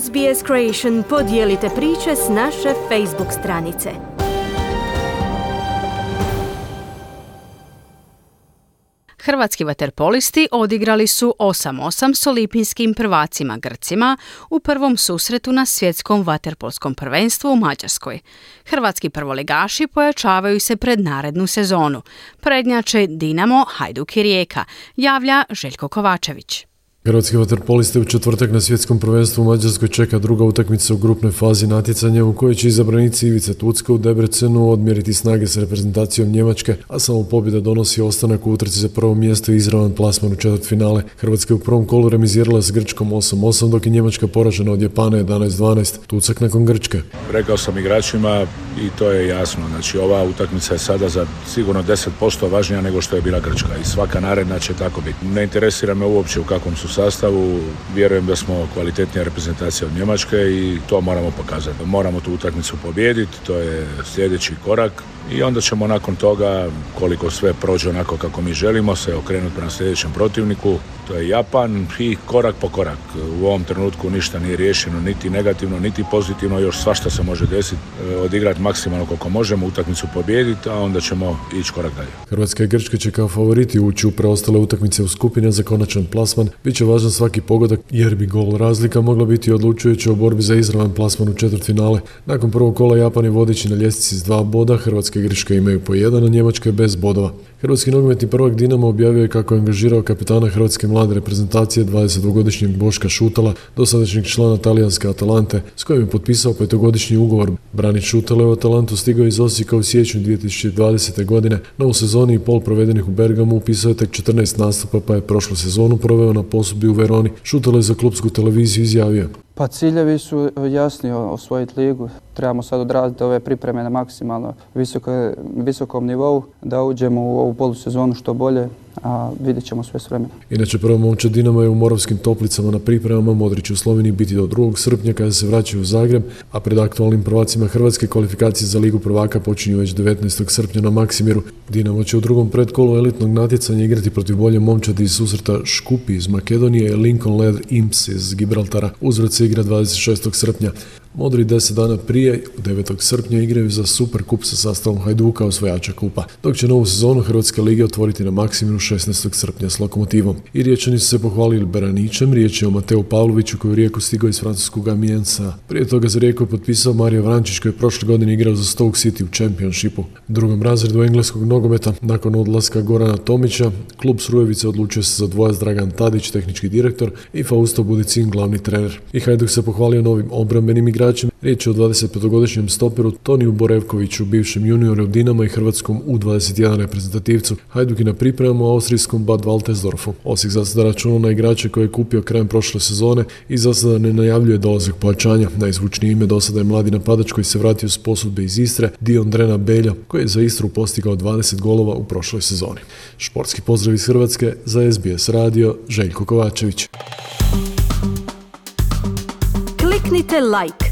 SBS Creation podijelite priče s naše Facebook stranice. Hrvatski vaterpolisti odigrali su 8-8 s olimpijskim prvacima Grcima u prvom susretu na svjetskom vaterpolskom prvenstvu u Mađarskoj. Hrvatski prvoligaši pojačavaju se pred narednu sezonu. Prednjače Dinamo, Hajduk i Rijeka, javlja Željko Kovačević. Hrvatski vaterpoliste u četvrtak na svjetskom prvenstvu u Mađarskoj čeka druga utakmica u grupnoj fazi natjecanja u kojoj će izabranici Ivice Tucka u Debrecenu odmjeriti snage s reprezentacijom Njemačke, a samo pobjeda donosi ostanak u utrci za prvo mjesto i izravan plasman u četvrt finale. Hrvatska je u prvom kolu remizirala s Grčkom 8-8, dok je Njemačka poražena od Japana 11-12. Tucak nakon Grčke. Rekao sam igračima i to je jasno. Znači ova utakmica je sada za sigurno 10% važnija nego što je bila Grčka i svaka naredna će tako biti. Ne interesira me uopće u kakvom su sastavu. Vjerujem da smo kvalitetnija reprezentacija od Njemačke i to moramo pokazati. Moramo tu utakmicu pobijediti, to je sljedeći korak i onda ćemo nakon toga, koliko sve prođe onako kako mi želimo, se okrenuti prema sljedećem protivniku. To je Japan i korak po korak. U ovom trenutku ništa nije riješeno, niti negativno, niti pozitivno, još svašta se može desiti. E, odigrati maksimalno koliko možemo, utakmicu pobijediti, a onda ćemo ići korak dalje. Hrvatska i Grčka će kao favoriti ući u preostale utakmice u skupine za konačan plasman. Biće važan svaki pogodak jer bi gol razlika mogla biti odlučujuća u borbi za izravan plasman u četvrt finale. Nakon prvog kola Japan je vodići na ljestvici s dva boda, Hrvatska i Grčka imaju po jedan, a Njemačka je bez bodova. Hrvatski nogometni prvak Dinamo objavio je kako je angažirao kapitana Hrvatske mlade reprezentacije 22-godišnjeg Boška Šutala, dosadašnjeg člana talijanske Atalante, s kojim je potpisao petogodišnji ugovor. Branit Šutale u Atalantu stigao iz Osijeka u siječnju 2020. godine, no u sezoni i pol provedenih u Bergamu upisao je tek 14 nastupa pa je prošlu sezonu proveo na posudbi u Veroni. Šutale je za klubsku televiziju izjavio. Pa ciljevi su jasni osvojiti ligu. Trebamo sad odraditi ove pripreme na maksimalno visokom nivou, da uđemo u ovu polusezonu što bolje, a vidjet ćemo sve s vremenom. Inače, prvo momče Dinamo je u Moravskim toplicama na pripremama Modrić u Sloveniji biti do 2. srpnja kada se vraćaju u Zagreb, a pred aktualnim prvacima Hrvatske kvalifikacije za Ligu prvaka počinju već 19. srpnja na Maksimiru. Dinamo će u drugom predkolu elitnog natjecanja igrati protiv bolje momčadi iz susreta Škupi iz Makedonije, Lincoln Led Imps iz Gibraltara. Uzvrat se igra 26. srpnja. Modri deset dana prije, 9. srpnja, igraju za Super Kup sa sastavom Hajduka osvojača kupa, dok će novu sezonu Hrvatske lige otvoriti na Maksimiru 16. srpnja s Lokomotivom. I riječani su se pohvalili Beranićem, riječ je o Mateu Pavloviću koji u Rijeku stigao iz francuskog Amiensa. Prije toga za Rijeku je potpisao Mario Vrančić koji je prošle godine igrao za Stoke City u Championshipu. Drugom razredu engleskog nogometa, nakon odlaska Gorana Tomića, klub Srujevice odlučio se za dvojac Dragan Tadić, tehnički direktor, i Fausto Budicin, glavni trener. I Hajduk se pohvalio novim obrambenim igračima. Riječ je o 25-godišnjem stoperu Toniju Borevkoviću, bivšem junioru Dinama i hrvatskom U21 reprezentativcu. Hajduk na pripremu austrijskom Bad Waltersdorfu. Osijek za sada računa na igrače koje je kupio krajem prošle sezone i za sada ne najavljuje dolazak pojačanja. Najzvučnije ime do sada je mladi napadač koji se vratio s posudbe iz Istre, Dion Drena Belja, koji je za Istru postigao 20 golova u prošloj sezoni. Športski pozdrav iz Hrvatske za SBS radio Željko Kovačević. Kliknite like,